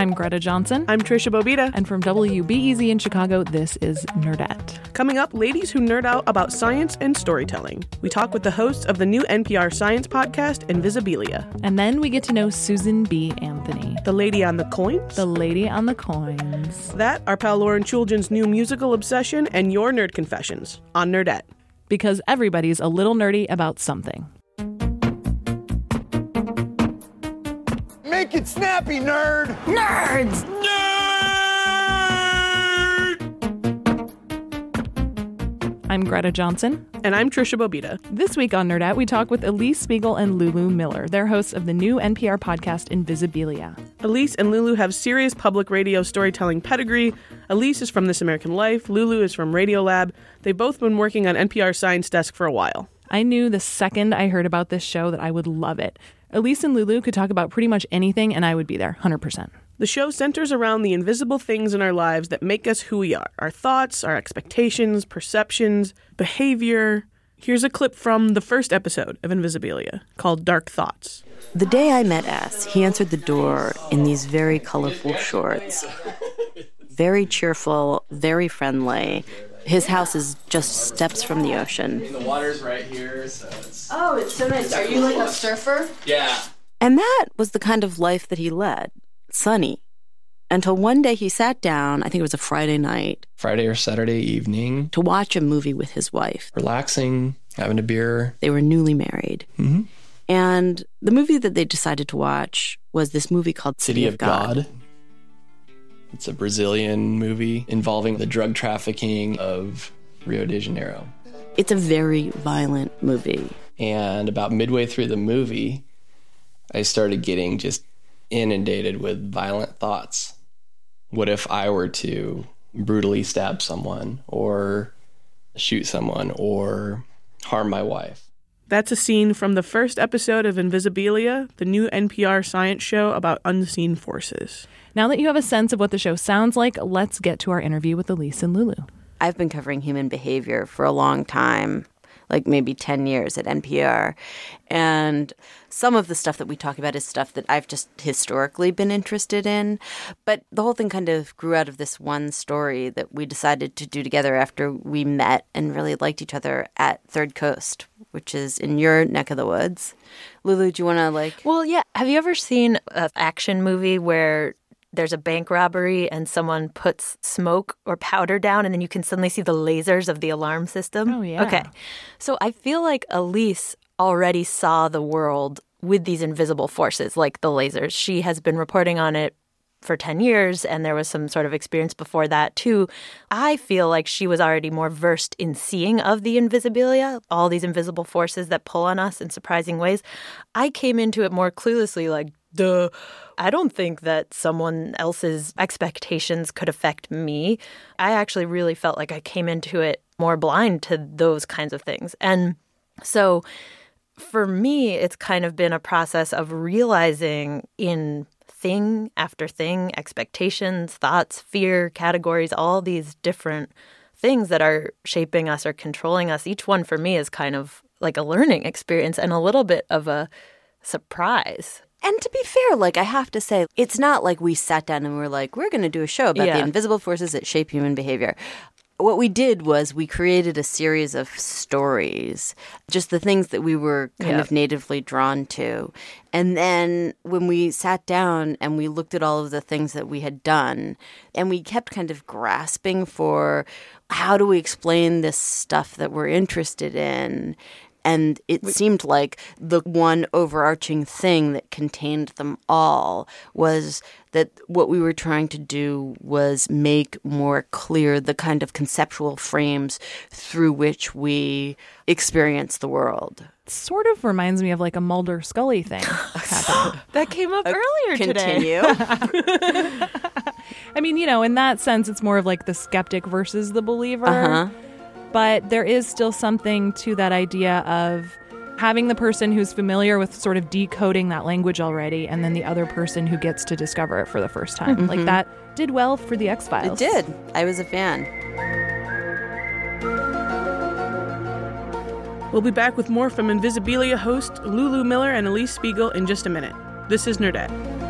I'm Greta Johnson. I'm Tricia Bobeda. And from WBEZ in Chicago, this is Nerdette. Coming up, ladies who nerd out about science and storytelling. We talk with the hosts of the new NPR science podcast, Invisibilia. And then we get to know Susan B. Anthony. The lady on the coins. The lady on the coins. That, our pal Lauren Chooljian's new musical obsession, and your nerd confessions on Nerdette. Because everybody's a little nerdy about something. Make it snappy, nerd! Nerds! Nerd! I'm Greta Johnson. And I'm Tricia Bobeda. This week on Nerdette, we talk with Alix Spiegel and Lulu Miller. They're hosts of the new NPR podcast Invisibilia. Alix and Lulu have serious public radio storytelling pedigree. Alix is from This American Life. Lulu is from Radiolab. They've both been working on NPR Science Desk for a while. I knew the second I heard about this show that I would love it. Alix and Lulu could talk about pretty much anything, and I would be there 100%. The show centers around the invisible things in our lives that make us who we are our thoughts, our expectations, perceptions, behavior. Here's a clip from the first episode of Invisibilia called Dark Thoughts. The day I met S, he answered the door in these very colorful shorts. Very cheerful, very friendly. His house is just steps from the ocean. And the water's right here, so it's. Oh, it's so nice. Are you like a surfer? Yeah. And that was the kind of life that he led sunny. Until one day he sat down, I think it was a Friday night. Friday or Saturday evening. To watch a movie with his wife. Relaxing, having a beer. They were newly married. Mm-hmm. And the movie that they decided to watch was this movie called City, City of, of God. God. It's a Brazilian movie involving the drug trafficking of Rio de Janeiro. It's a very violent movie. And about midway through the movie, I started getting just inundated with violent thoughts. What if I were to brutally stab someone or shoot someone or harm my wife? That's a scene from the first episode of Invisibilia, the new NPR science show about unseen forces. Now that you have a sense of what the show sounds like, let's get to our interview with Alix and Lulu. I've been covering human behavior for a long time, like maybe 10 years at NPR. And some of the stuff that we talk about is stuff that I've just historically been interested in. But the whole thing kind of grew out of this one story that we decided to do together after we met and really liked each other at Third Coast, which is in your neck of the woods. Lulu, do you want to like. Well, yeah. Have you ever seen an action movie where there's a bank robbery and someone puts smoke or powder down and then you can suddenly see the lasers of the alarm system. Oh, yeah. Okay. So I feel like Alix already saw the world with these invisible forces like the lasers. She has been reporting on it for 10 years and there was some sort of experience before that too. I feel like she was already more versed in seeing of the invisibilia, all these invisible forces that pull on us in surprising ways. I came into it more cluelessly like I don't think that someone else's expectations could affect me. I actually really felt like I came into it more blind to those kinds of things. And so for me, it's kind of been a process of realizing in thing after thing, expectations, thoughts, fear, categories, all these different things that are shaping us or controlling us. Each one for me is kind of like a learning experience and a little bit of a surprise. And to be fair, like I have to say, it's not like we sat down and we are like, we're going to do a show about yeah. the invisible forces that shape human behavior. What we did was we created a series of stories, just the things that we were kind Yeah. of natively drawn to. And then when we sat down and we looked at all of the things that we had done, and we kept kind of grasping for how do we explain this stuff that we're interested in? And it seemed like the one overarching thing that contained them all was that what we were trying to do was make more clear the kind of conceptual frames through which we experience the world. Sort of reminds me of like a Mulder Scully thing. That came up earlier today. Continue. I mean, you know, in that sense, it's more of like the skeptic versus the believer. Uh-huh. But there is still something to that idea of having the person who's familiar with sort of decoding that language already, and then the other person who gets to discover it for the first time. Like mm-hmm. that did well for the X Files. it did. I was a fan. We'll be back with more from Invisibilia host Lulu Miller and Alix Spiegel in just a minute. This is Nerdette.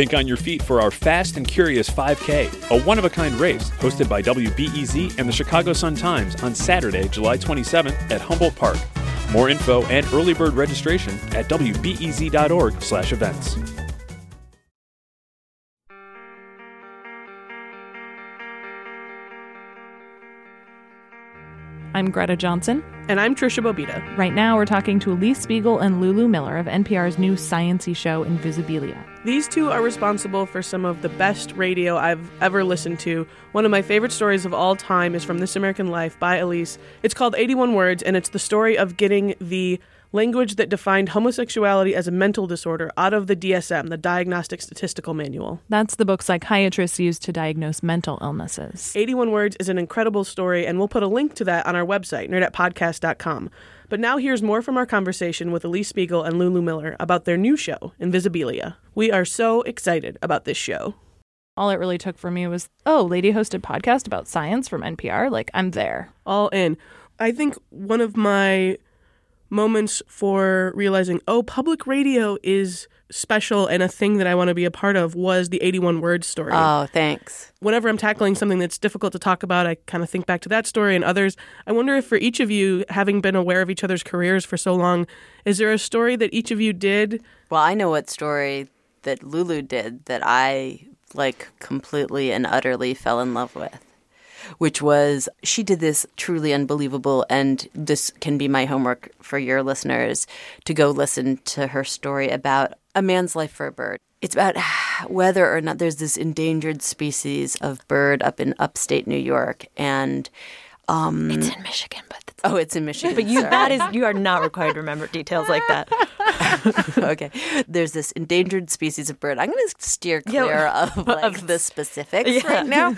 Think on your feet for our Fast and Curious 5K, a one of a kind race hosted by WBEZ and the Chicago Sun Times on Saturday, July 27th at Humboldt Park. More info and early bird registration at wbez.org/events. I'm Greta Johnson. And I'm Tricia Bobeda. Right now, we're talking to Alix Spiegel and Lulu Miller of NPR's new sciency show, Invisibilia. These two are responsible for some of the best radio I've ever listened to. One of my favorite stories of all time is from This American Life by Alix. It's called 81 Words, and it's the story of getting the language that defined homosexuality as a mental disorder out of the DSM, the Diagnostic Statistical Manual. That's the book psychiatrists use to diagnose mental illnesses. 81 Words is an incredible story, and we'll put a link to that on our website, nerdettepodcast.com. But now here's more from our conversation with Alix Spiegel and Lulu Miller about their new show, Invisibilia. We are so excited about this show. All it really took for me was, oh, lady hosted podcast about science from NPR. Like, I'm there. All in. I think one of my moments for realizing, oh, public radio is special and a thing that I want to be a part of was the 81 Words story. Oh, thanks. Whenever I'm tackling something that's difficult to talk about, I kind of think back to that story and others. I wonder if for each of you, having been aware of each other's careers for so long, is there a story that each of you did? Well, I know what story that Lulu did that I like completely and utterly fell in love with. Which was, she did this truly unbelievable, and this can be my homework for your listeners to go listen to her story about a man's life for a bird. It's about whether or not there's this endangered species of bird up in upstate New York, and um, It's in Michigan, but oh, it's in Michigan. but you sorry. that is you are not required to remember details like that. okay. There's this endangered species of bird. I'm going to steer Yeah, clear of like the specifics right now.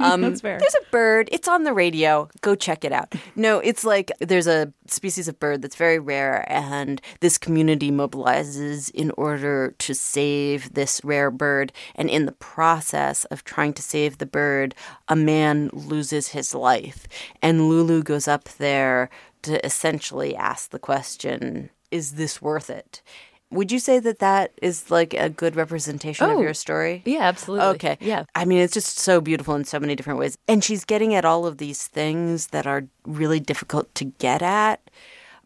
Um, That's fair. There's a bird. It's on the radio. Go check it out. No, it's like there's a species of bird that's very rare, and this community mobilizes in order to save this rare bird. And in the process of trying to save the bird, a man loses his life. And Lulu goes up there to essentially ask the question Is this worth it? Would you say that that is like a good representation of Oh, your story? Yeah, absolutely. Okay. Yeah. I mean, it's just so beautiful in so many different ways. And she's getting at all of these things that are really difficult to get at,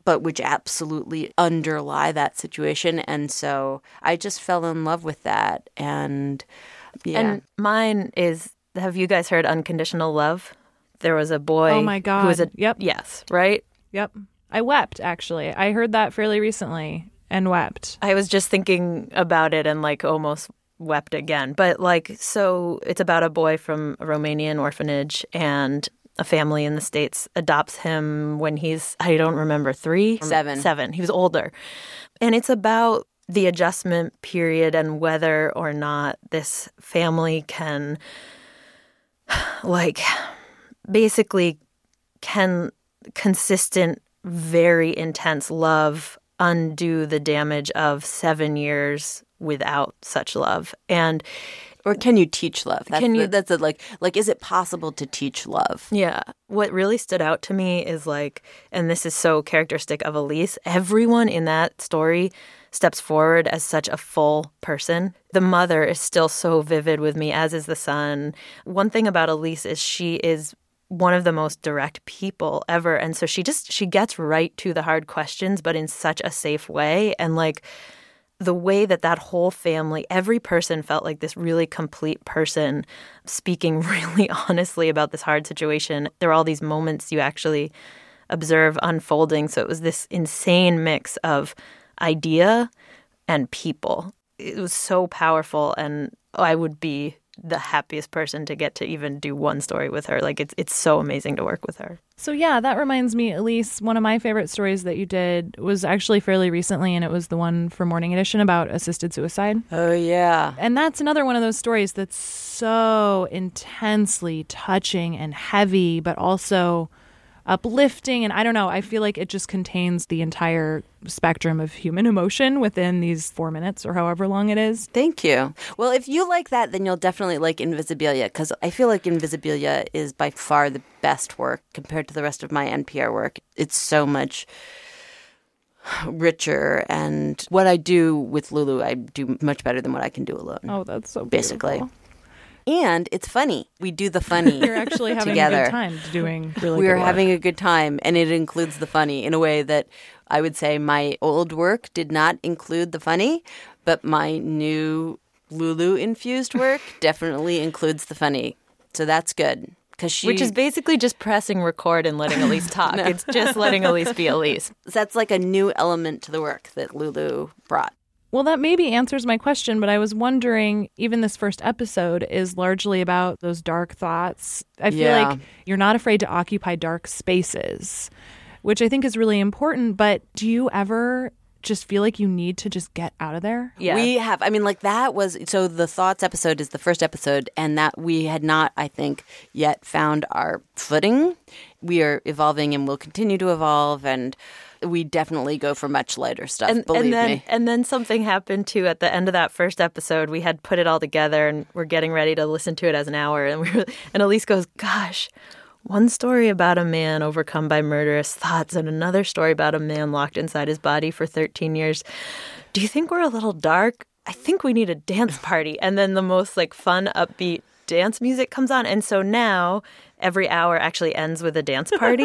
but which absolutely underlie that situation. And so I just fell in love with that. And yeah. And mine is have you guys heard Unconditional Love? There was a boy Oh my God. who was a Yep. Yes, right? Yep. I wept, actually. I heard that fairly recently and wept. I was just thinking about it and like almost wept again. But like, so it's about a boy from a Romanian orphanage and a family in the States adopts him when he's, I don't remember, three? Seven. Seven. He was older. And it's about the adjustment period and whether or not this family can, like, basically, can consistent, very intense love undo the damage of seven years without such love? And Or can you teach love? That's Can the- you- that's it. Like, like, is it possible to teach love? Yeah. What really stood out to me is like, and this is so characteristic of Alix, everyone in that story steps forward as such a full person. The mother is still so vivid with me, as is the son. One thing about Alix is she is one of the most direct people ever. And so she just, she gets right to the hard questions, but in such a safe way. And like, the way that that whole family, every person felt like this really complete person speaking really honestly about this hard situation. There are all these moments you actually observe unfolding. So it was this insane mix of idea and people. It was so powerful, and I would be the happiest person to get to even do one story with her. Like it's it's so amazing to work with her. So yeah, that reminds me, Alix, one of my favorite stories that you did was actually fairly recently, and it was the one for Morning Edition about assisted suicide. Oh yeah. And that's another one of those stories that's so intensely touching and heavy, but also uplifting. And I don't know, I feel like it just contains the entire spectrum of human emotion within these four minutes or however long it is. Thank you. Well, if you like that, then you'll definitely like Invisibilia because I feel like Invisibilia is by far the best work compared to the rest of my NPR work. It's so much richer, and what I do with Lulu, I do much better than what I can do alone. Oh, that's so basically. Beautiful. And it's funny. We do the funny. You're actually having together. a good time doing really we good are work. having a good time, and it includes the funny in a way that I would say my old work did not include the funny, but my new Lulu infused work definitely includes the funny. So that's good because she, Which is basically just pressing record and letting Alix talk. It's just letting Alix be Alix. So that's like a new element to the work that Lulu brought. Well, that maybe answers my question, but I was wondering even this first episode is largely about those dark thoughts. I feel Yeah. like you're not afraid to occupy dark spaces, which I think is really important. But do you ever just feel like you need to just get out of there? Yeah. We have, I mean, like that was so the thoughts episode is the first episode, and that we had not, I think, yet found our footing. We are evolving and will continue to evolve, and we definitely go for much lighter stuff. and, believe and then me. and then something happened too at the end of that first episode. We had put it all together and we're getting ready to listen to it as an hour. And we were, and Alix goes, "Gosh, one story about a man overcome by murderous thoughts, and another story about a man locked inside his body for 13 years. Do you think we're a little dark? I think we need a dance party." And then the most like fun, upbeat dance music comes on, and so now every hour actually ends with a dance party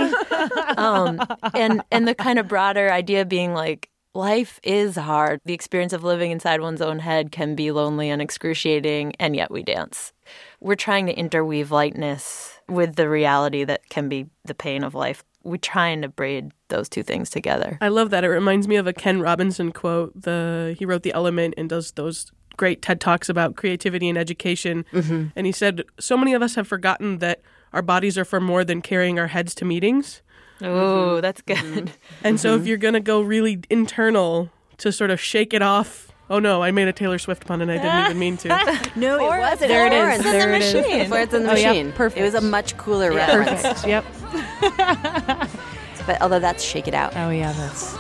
um, and and the kind of broader idea being like life is hard. The experience of living inside one's own head can be lonely and excruciating, and yet we dance. We're trying to interweave lightness with the reality that can be the pain of life. We're trying to braid those two things together. I love that. It reminds me of a Ken Robinson quote. The he wrote The Element and does those great TED talks about creativity and education. And he said, "So many of us have forgotten that our bodies are for more than carrying our heads to meetings. Oh, that's good. Mm-hmm. And so if mm-hmm. you're gonna go really internal to sort of shake it off." Oh no! I made a Taylor Swift pun and I didn't even mean to. no, it wasn't. there it is. Florence. There it is. machine. Florence in the Oh, yeah, Machine. perfect. It was a much cooler reference. Perfect. yep. But although that's Shake It Out. Oh yeah, that's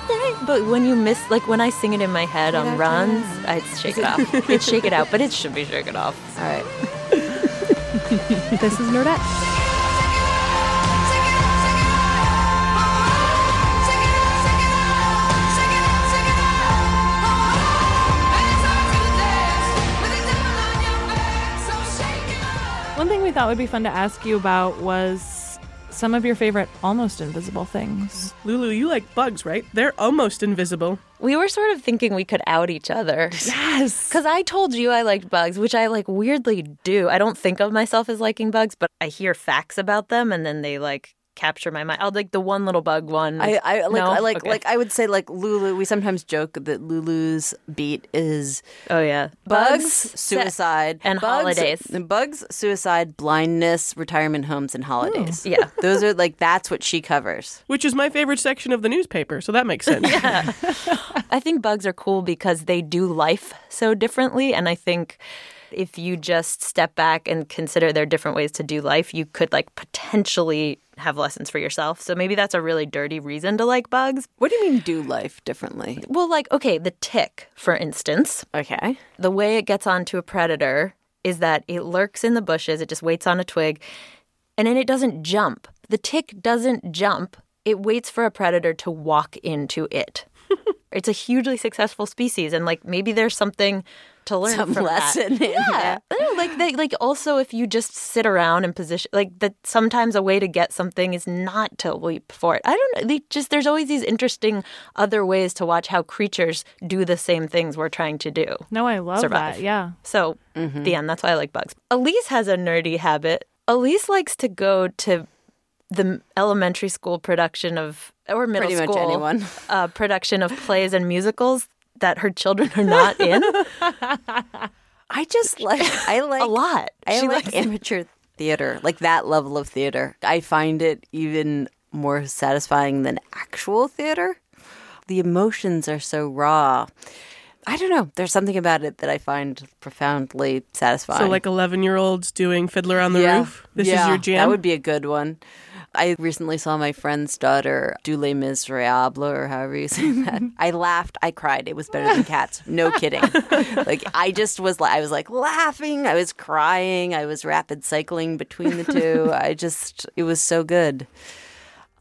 But when you miss, like when I sing it in my head on runs, it's shake it off. It's shake it out, but it should be shake it off. All right. this is Nerdette. Thought would be fun to ask you about was some of your favorite almost invisible things. Lulu, you like bugs, right? They're almost invisible. We were sort of thinking we could out each other. Yes. Because I told you I liked bugs, which I like weirdly do. I don't think of myself as liking bugs, but I hear facts about them and then they like capture my mind. I'll like the one little bug one. I, I like No? I like Okay. like I would say like Lulu. We sometimes joke that Lulu's beat is oh yeah, bugs, se- suicide, and bugs, holidays. Bugs, suicide, blindness, retirement homes, and holidays. Yeah. those are like that's what she covers. Which is my favorite section of the newspaper, so that makes sense. yeah, I think bugs are cool because they do life so differently. And I think if you just step back and consider there are different ways to do life, you could like potentially have lessons for yourself. So maybe that's a really dirty reason to like bugs. What do you mean do life differently? Well, like, okay, the tick, for instance, Okay, the way it gets onto a predator is that it lurks in the bushes, it just waits on a twig, and then it doesn't jump. The tick doesn't jump, it waits for a predator to walk into it. it's a hugely successful species, and like maybe there's something to learn Some from lesson that. in yeah. that. I like they, like also if you just sit around and position like that sometimes a way to get something is not to leap for it. I don't know. They just there's always these interesting other ways to watch how creatures do the same things we're trying to do. No, I love Survive. that. Yeah. So mm-hmm. the end. That's why I like bugs. Alix has a nerdy habit. Alix likes to go to the elementary school production of or middle Pretty much school anyone. uh, production of plays and musicals that her children are not in I just like I like a lot. I She like amateur theater, like that level of theater. I find it even more satisfying than actual theater. The emotions are so raw. I don't know. There's something about it that I find profoundly satisfying. So, like 11 year olds doing Fiddler on the Yeah. Roof. This Yeah, is your jam. That would be a good one. I recently saw my friend's daughter do Les Miserables, or however you say that. I laughed. I cried. It was better than cats. No kidding. like I just was. I was like laughing. I was crying. I was rapid cycling between the two. I just. It was so good.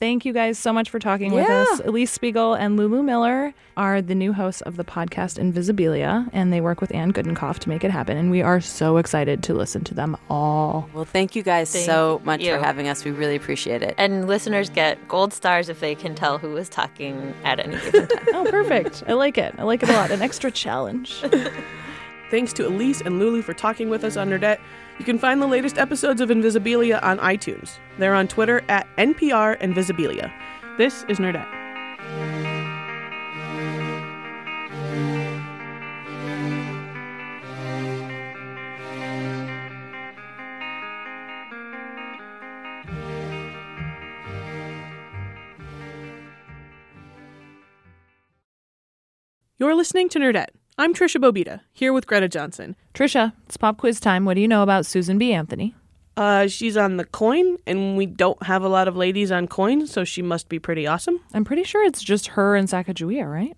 Thank you guys so much for talking with us. Alix Spiegel and Lulu Miller are the new hosts of the podcast Invisibilia, and they work with Anne Gudenkauf to make it happen. And we are so excited to listen to them all. Well, thank you guys Thank so much you. for having us. We really appreciate it. and listeners get gold stars if they can tell who was talking at any given time. Oh, perfect. I like it. I like it a lot. An extra challenge. Thanks to Alix and Lulu for talking with us on Nerdette. You can find the latest episodes of Invisibilia on iTunes. They're on Twitter at NPR Invisibilia. This is Nerdette. You're listening to Nerdette. I'm Tricia Bobeda, here with Greta Johnson. Tricia, it's pop quiz time. What do you know about Susan B. Anthony? Uh, she's on the coin, and we don't have a lot of ladies on coin, so she must be pretty awesome. I'm pretty sure it's just her and Sacagawea, right?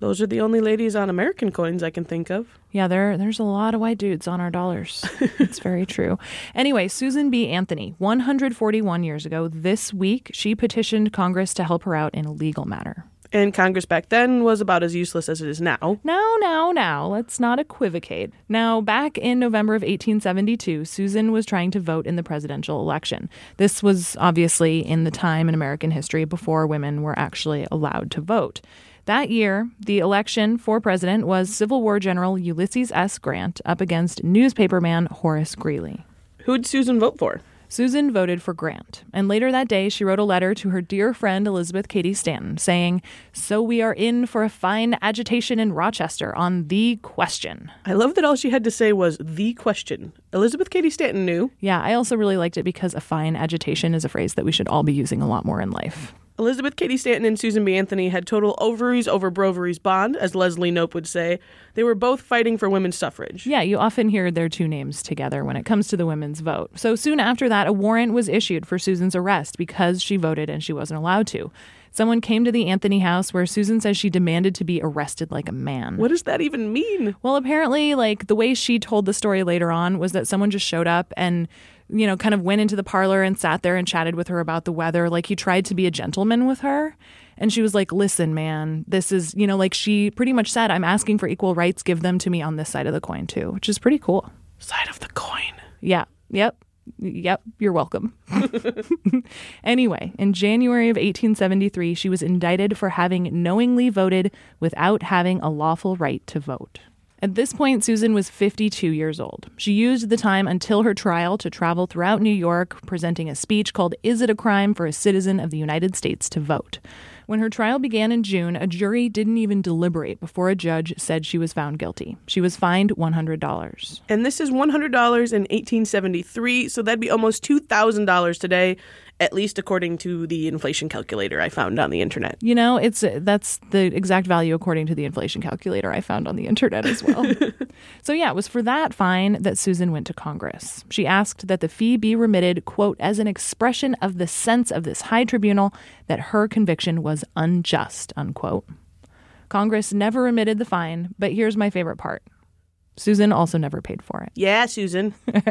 Those are the only ladies on American coins I can think of. Yeah, there there's a lot of white dudes on our dollars. it's very true. Anyway, Susan B. Anthony, 141 years ago this week, she petitioned Congress to help her out in a legal matter. And Congress back then was about as useless as it is now. Now, now, now, let's not equivocate. Now, back in November of 1872, Susan was trying to vote in the presidential election. This was obviously in the time in American history before women were actually allowed to vote. That year, the election for president was Civil War General Ulysses S. Grant up against newspaperman Horace Greeley. Who'd Susan vote for? Susan voted for Grant, and later that day she wrote a letter to her dear friend Elizabeth Cady Stanton saying, So we are in for a fine agitation in Rochester on the question. I love that all she had to say was the question. Elizabeth Cady Stanton knew. Yeah, I also really liked it because a fine agitation is a phrase that we should all be using a lot more in life. Elizabeth Cady Stanton and Susan B. Anthony had total ovaries over broveries bond, as Leslie Knope would say. They were both fighting for women's suffrage. Yeah, you often hear their two names together when it comes to the women's vote. So soon after that, a warrant was issued for Susan's arrest because she voted and she wasn't allowed to. Someone came to the Anthony house where Susan says she demanded to be arrested like a man. What does that even mean? Well, apparently, like the way she told the story later on was that someone just showed up and, you know, kind of went into the parlor and sat there and chatted with her about the weather. Like he tried to be a gentleman with her. And she was like, listen, man, this is, you know, like she pretty much said, I'm asking for equal rights. Give them to me on this side of the coin, too, which is pretty cool. Side of the coin. Yeah. Yep. Yep. You're welcome. anyway, in January of 1873, she was indicted for having knowingly voted without having a lawful right to vote. At this point, Susan was 52 years old. She used the time until her trial to travel throughout New York, presenting a speech called Is It a Crime for a Citizen of the United States to Vote? When her trial began in June, a jury didn't even deliberate before a judge said she was found guilty. She was fined $100. And this is $100 in 1873, so that'd be almost $2,000 today, at least according to the inflation calculator I found on the internet. You know, it's uh, that's the exact value according to the inflation calculator I found on the internet as well. so yeah, it was for that fine that Susan went to Congress. She asked that the fee be remitted, quote, as an expression of the sense of this high tribunal that her conviction was unjust, unquote. Congress never remitted the fine, but here's my favorite part. Susan also never paid for it. Yeah, Susan.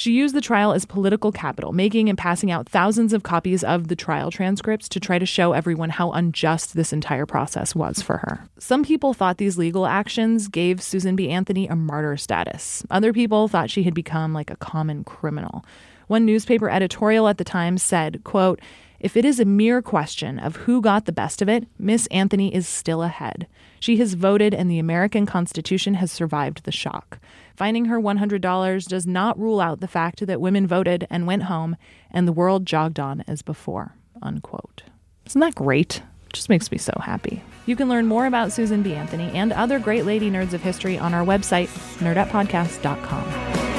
She used the trial as political capital, making and passing out thousands of copies of the trial transcripts to try to show everyone how unjust this entire process was for her. Some people thought these legal actions gave Susan B. Anthony a martyr status. Other people thought she had become like a common criminal. One newspaper editorial at the time said, quote, if it is a mere question of who got the best of it, Miss Anthony is still ahead. She has voted, and the American Constitution has survived the shock. Finding her $100 does not rule out the fact that women voted and went home, and the world jogged on as before. Unquote. Isn't that great? Just makes me so happy. You can learn more about Susan B. Anthony and other great lady nerds of history on our website, nerdettepodcast.com.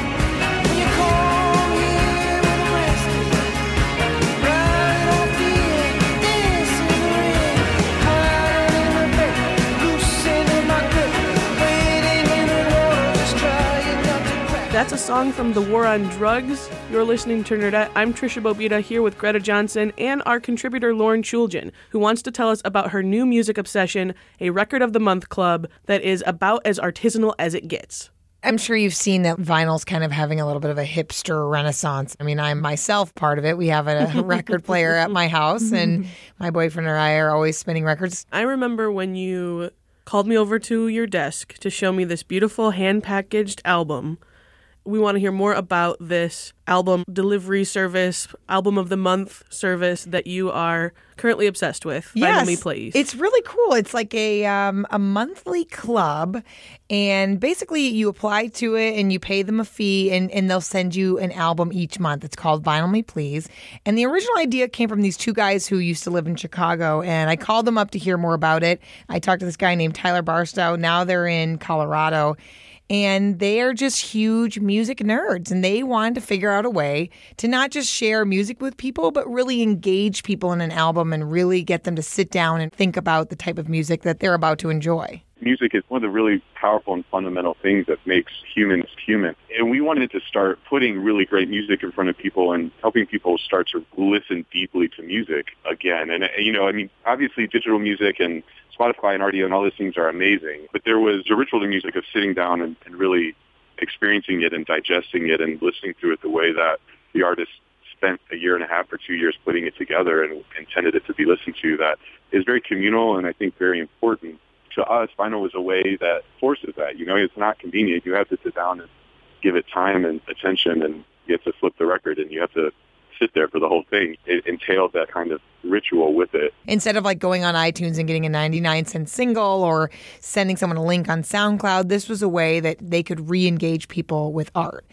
That's a song from The War on Drugs. You're listening to Nerdette. I'm Tricia Bobeda here with Greta Johnson and our contributor Lauren Chooljian, who wants to tell us about her new music obsession, a Record of the Month club that is about as artisanal as it gets. I'm sure you've seen that vinyl's kind of having a little bit of a hipster renaissance. I mean, I'm myself part of it. We have a record player at my house, and my boyfriend and I are always spinning records. I remember when you called me over to your desk to show me this beautiful hand packaged album. We want to hear more about this album delivery service, album of the month service that you are currently obsessed with. Vinyl Me Please. It's really cool. It's like a um, a monthly club, and basically you apply to it and you pay them a fee, and, and they'll send you an album each month. It's called Vinyl Me Please. And the original idea came from these two guys who used to live in Chicago, and I called them up to hear more about it. I talked to this guy named Tyler Barstow. Now they're in Colorado and they are just huge music nerds and they wanted to figure out a way to not just share music with people but really engage people in an album and really get them to sit down and think about the type of music that they're about to enjoy music is one of the really powerful and fundamental things that makes humans human. And we wanted to start putting really great music in front of people and helping people start to listen deeply to music again. And, uh, you know, I mean, obviously digital music and Spotify and Rdio and all those things are amazing, but there was a ritual to music of sitting down and, and really experiencing it and digesting it and listening to it the way that the artist spent a year and a half or two years putting it together and intended it to be listened to that is very communal and I think very important. To us, vinyl was a way that forces that. You know, it's not convenient. You have to sit down and give it time and attention and you have to flip the record and you have to sit there for the whole thing. It entailed that kind of ritual with it. Instead of like going on iTunes and getting a 99 cent single or sending someone a link on SoundCloud, this was a way that they could re engage people with art.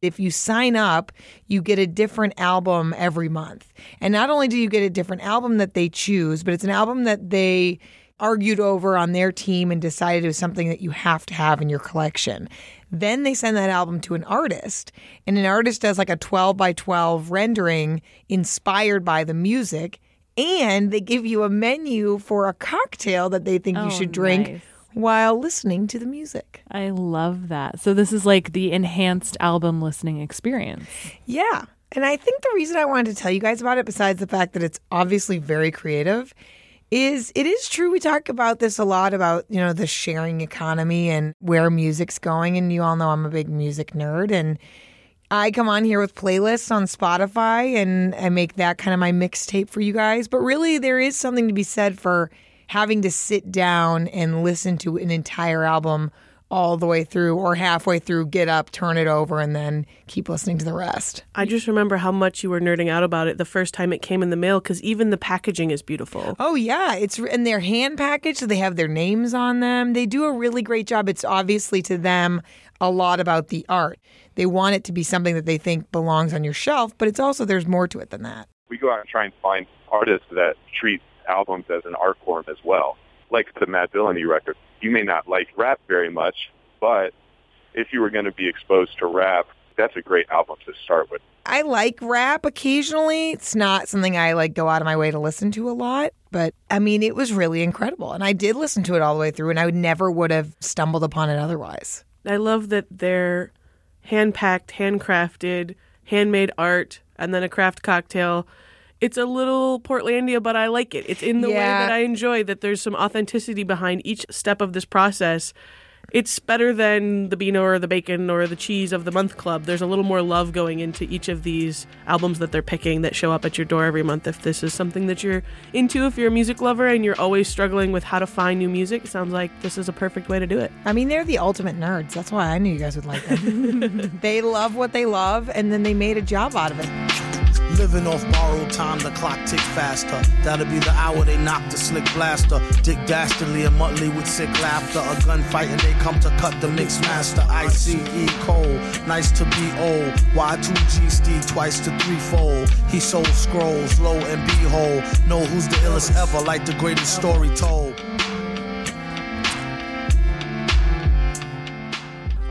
If you sign up, you get a different album every month. And not only do you get a different album that they choose, but it's an album that they argued over on their team and decided it was something that you have to have in your collection. Then they send that album to an artist, and an artist does like a 12 by 12 rendering inspired by the music. And they give you a menu for a cocktail that they think Oh, you should drink nice. while listening to the music. I love that. So this is like the enhanced album listening experience. Yeah. And I think the reason I wanted to tell you guys about it, besides the fact that it's obviously very creative, is it is true we talk about this a lot about, you know, the sharing economy and where music's going. And you all know I'm a big music nerd and I come on here with playlists on Spotify and I make that kind of my mixtape for you guys. But really there is something to be said for having to sit down and listen to an entire album all the way through or halfway through, get up, turn it over, and then keep listening to the rest. I just remember how much you were nerding out about it the first time it came in the mail because even the packaging is beautiful. Oh yeah, it's and they're hand packaged, so they have their names on them. They do a really great job. It's obviously to them a lot about the art. They want it to be something that they think belongs on your shelf, but it's also there's more to it than that. We go out and try and find artists that treat albums as an art form as well. Like the Madvillainy record. You may not like rap very much, but if you were going to be exposed to rap, that's a great album to start with. I like rap occasionally. It's not something I like go out of my way to listen to a lot, but I mean, it was really incredible. And I did listen to it all the way through, and I would never would have stumbled upon it otherwise. I love that they're hand packed, handcrafted, handmade art, and then a craft cocktail. It's a little Portlandia, but I like it. It's in the way that I enjoy that there's some authenticity behind each step of this process. It's better than the Beano or the Bacon or the Cheese of the Month Club. There's a little more love going into each of these albums that they're picking that show up at your door every month. If this is something that you're into, if you're a music lover and you're always struggling with how to find new music, sounds like this is a perfect way to do it. I mean, they're the ultimate nerds. That's why I knew you guys would like them. they love what they love, and then they made a job out of it. Living off borrowed time, the clock tick faster. That'll be the hour they knock the slick blaster. Dick Dastardly and Muttley with sick laughter. A gunfight and they come to cut the mix master. ICE Cole, nice to be old. Y2G Steve twice to threefold. He sold scrolls, low and behold. Know who's the illest ever, like the greatest story told.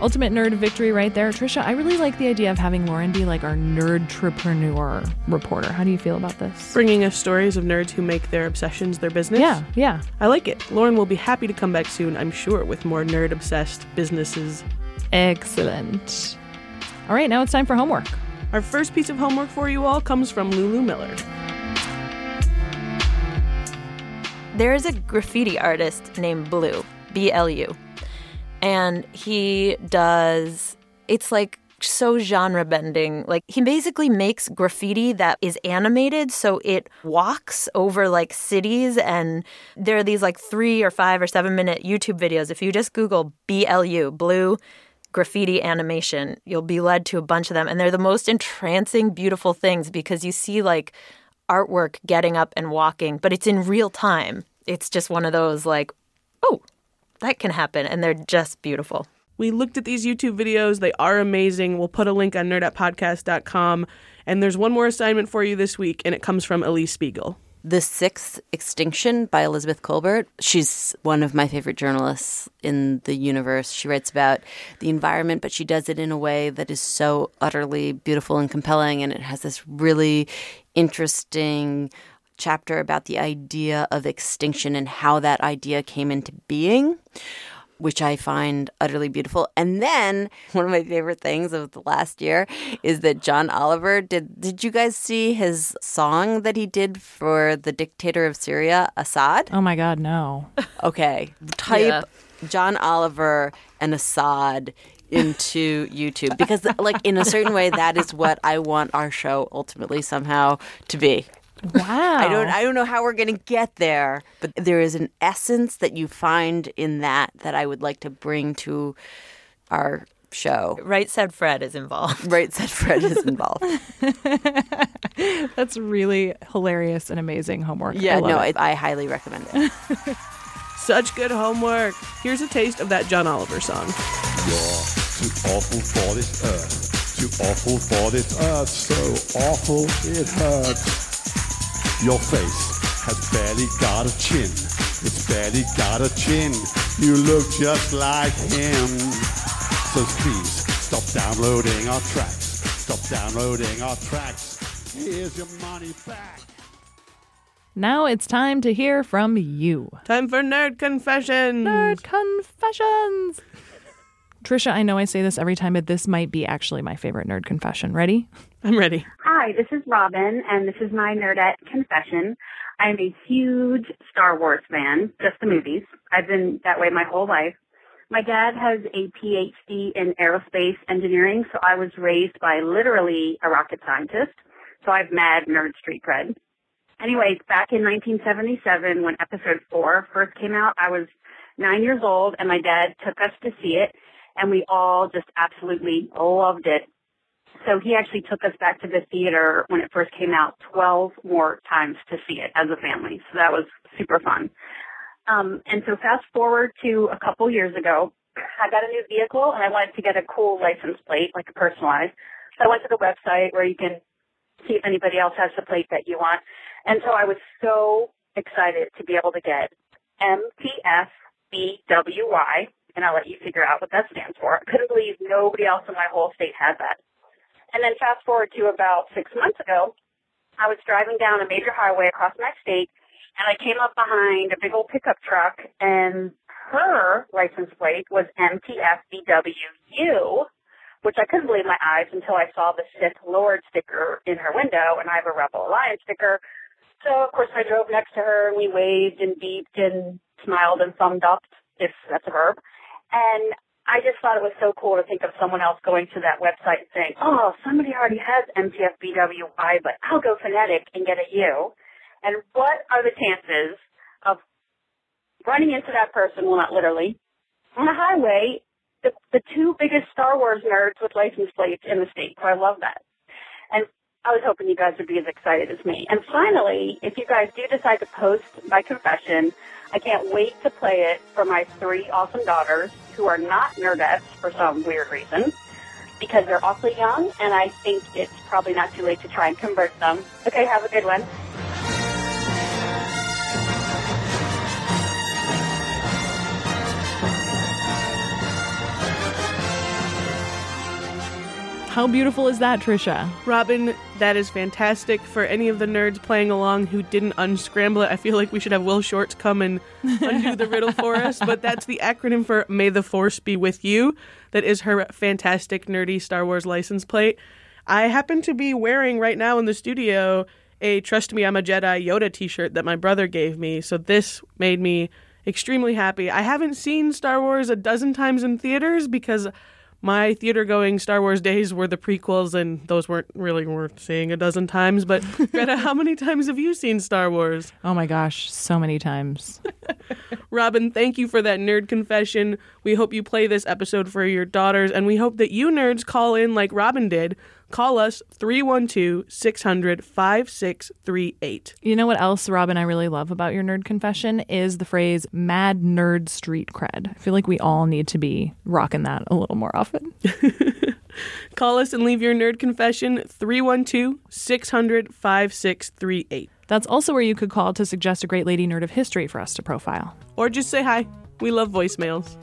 Ultimate nerd victory right there. Tricia, I really like the idea of having Lauren be like our nerd entrepreneur reporter. How do you feel about this? Bringing us stories of nerds who make their obsessions their business. Yeah, yeah. I like it. Lauren will be happy to come back soon, I'm sure, with more nerd obsessed businesses. Excellent. All right, now it's time for homework. Our first piece of homework for you all comes from Lulu Miller. There is a graffiti artist named Blue, B L U, and he does, it's like so genre bending. Like he basically makes graffiti that is animated so it walks over like cities and there are these like 3 or 5 or 7 minute YouTube videos. If you just google BLU, blue graffiti animation, you'll be led to a bunch of them and they're the most entrancing beautiful things because you see like artwork getting up and walking, but it's in real time. It's just one of those like, oh, that can happen and they're just beautiful. We looked at these YouTube videos. They are amazing. We'll put a link on nerdettepodcast.com. And there's one more assignment for you this week, and it comes from Alix Spiegel. The Sixth Extinction by Elizabeth Kolbert. She's one of my favorite journalists in the universe. She writes about the environment, but she does it in a way that is so utterly beautiful and compelling. And it has this really interesting chapter about the idea of extinction and how that idea came into being which I find utterly beautiful. And then one of my favorite things of the last year is that John Oliver did. Did you guys see his song that he did for the dictator of Syria, Assad? Oh my God, no. Okay, type Yeah. John Oliver and Assad into YouTube because, like, in a certain way, that is what I want our show ultimately somehow to be. Wow. I don't I don't know how we're going to get there, but there is an essence that you find in that that I would like to bring to our show. Right said Fred is involved. Right said Fred is involved. That's really hilarious and amazing homework. Yeah, I no, it. I, I highly recommend it. Such good homework. Here's a taste of that John Oliver song. You're too awful for this earth. Too awful for this earth. So awful it hurts. Your face has barely got a chin. It's barely got a chin. You look just like him. So please stop downloading our tracks. Stop downloading our tracks. Here's your money back. Now it's time to hear from you. Time for Nerd Confessions. Nerd confessions. Tricia, I know I say this every time, but this might be actually my favorite nerd confession. Ready? I'm ready. Hi, this is Robin, and this is my Nerdette confession. I'm a huge Star Wars fan, just the movies. I've been that way my whole life. My dad has a PhD in aerospace engineering, so I was raised by literally a rocket scientist. So I have mad nerd street cred. Anyways, back in 1977, when episode four first came out, I was nine years old, and my dad took us to see it, and we all just absolutely loved it. So he actually took us back to the theater when it first came out 12 more times to see it as a family. So that was super fun. Um, and so fast forward to a couple years ago, I got a new vehicle and I wanted to get a cool license plate, like a personalized. So I went to the website where you can see if anybody else has the plate that you want. And so I was so excited to be able to get MTFBWY, and I'll let you figure out what that stands for. I couldn't believe nobody else in my whole state had that. And then fast forward to about six months ago, I was driving down a major highway across my state, and I came up behind a big old pickup truck, and her license plate was MTFBWU, which I couldn't believe my eyes until I saw the Sith Lord sticker in her window, and I have a Rebel Alliance sticker. So, of course, I drove next to her, and we waved and beeped and smiled and thumbed up, if that's a verb. And I just thought it was so cool to think of someone else going to that website and saying, oh, somebody already has MTFBWI, but I'll go phonetic and get a U. And what are the chances of running into that person, well, not literally, on the highway, the, the two biggest Star Wars nerds with license plates in the state. So I love that. And I was hoping you guys would be as excited as me. And finally, if you guys do decide to post my confession, I can't wait to play it for my three awesome daughters who are not nerdettes for some weird reason because they're awfully young and I think it's probably not too late to try and convert them. Okay, have a good one. How beautiful is that, Tricia? Robin, that is fantastic. For any of the nerds playing along who didn't unscramble it, I feel like we should have Will Shortz come and undo the riddle for us. But that's the acronym for May the Force Be With You. That is her fantastic, nerdy Star Wars license plate. I happen to be wearing right now in the studio a Trust Me, I'm a Jedi Yoda t shirt that my brother gave me. So this made me extremely happy. I haven't seen Star Wars a dozen times in theaters because my theater going Star Wars days were the prequels, and those weren't really worth seeing a dozen times. But Greta, how many times have you seen Star Wars? Oh my gosh, so many times. Robin, thank you for that nerd confession. We hope you play this episode for your daughters, and we hope that you nerds call in like Robin did. Call us 312 600 5638. You know what else, Robin, I really love about your nerd confession is the phrase mad nerd street cred. I feel like we all need to be rocking that a little more often. Call us and leave your nerd confession 312 600 5638. That's also where you could call to suggest a great lady nerd of history for us to profile. Or just say hi. We love voicemails.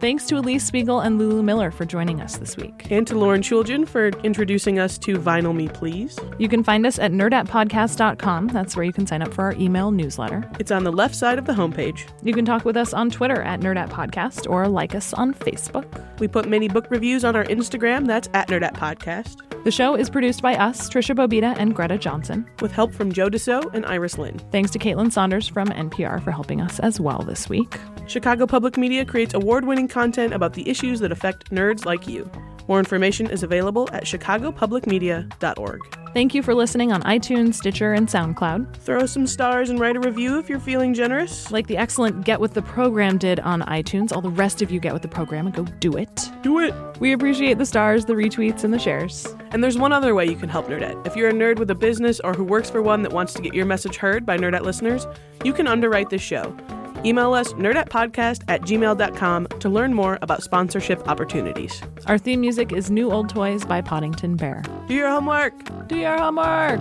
Thanks to Alix Spiegel and Lulu Miller for joining us this week. And to Lauren Chooljian for introducing us to Vinyl Me Please. You can find us at nerdettepodcast.com. That's where you can sign up for our email newsletter. It's on the left side of the homepage. You can talk with us on Twitter at nerdettepodcast or like us on Facebook. We put many book reviews on our Instagram. That's at nerdettepodcast. The show is produced by us, Tricia Bobeda and Greta Johnson, with help from Joe Deso and Iris Lynn. Thanks to Caitlin Saunders from NPR for helping us as well this week. Chicago Public Media creates award winning content about the issues that affect nerds like you. More information is available at chicagopublicmedia.org. Thank you for listening on iTunes, Stitcher, and SoundCloud. Throw some stars and write a review if you're feeling generous. Like the excellent Get With the Program did on iTunes. All the rest of you get with the program and go do it. Do it. We appreciate the stars, the retweets, and the shares. And there's one other way you can help Nerdette. If you're a nerd with a business or who works for one that wants to get your message heard by Nerdette listeners, you can underwrite this show. Email us nerdettepodcast at gmail.com to learn more about sponsorship opportunities. Our theme music is New Old Toys by Poddington Bear. Do your homework. Do your homework.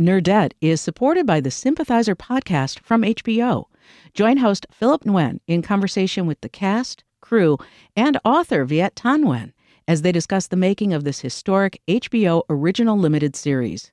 Nerdette is supported by the Sympathizer podcast from HBO. Join host Philip Nguyen in conversation with the cast, crew, and author Viet Thanh Nguyen as they discuss the making of this historic HBO original limited series.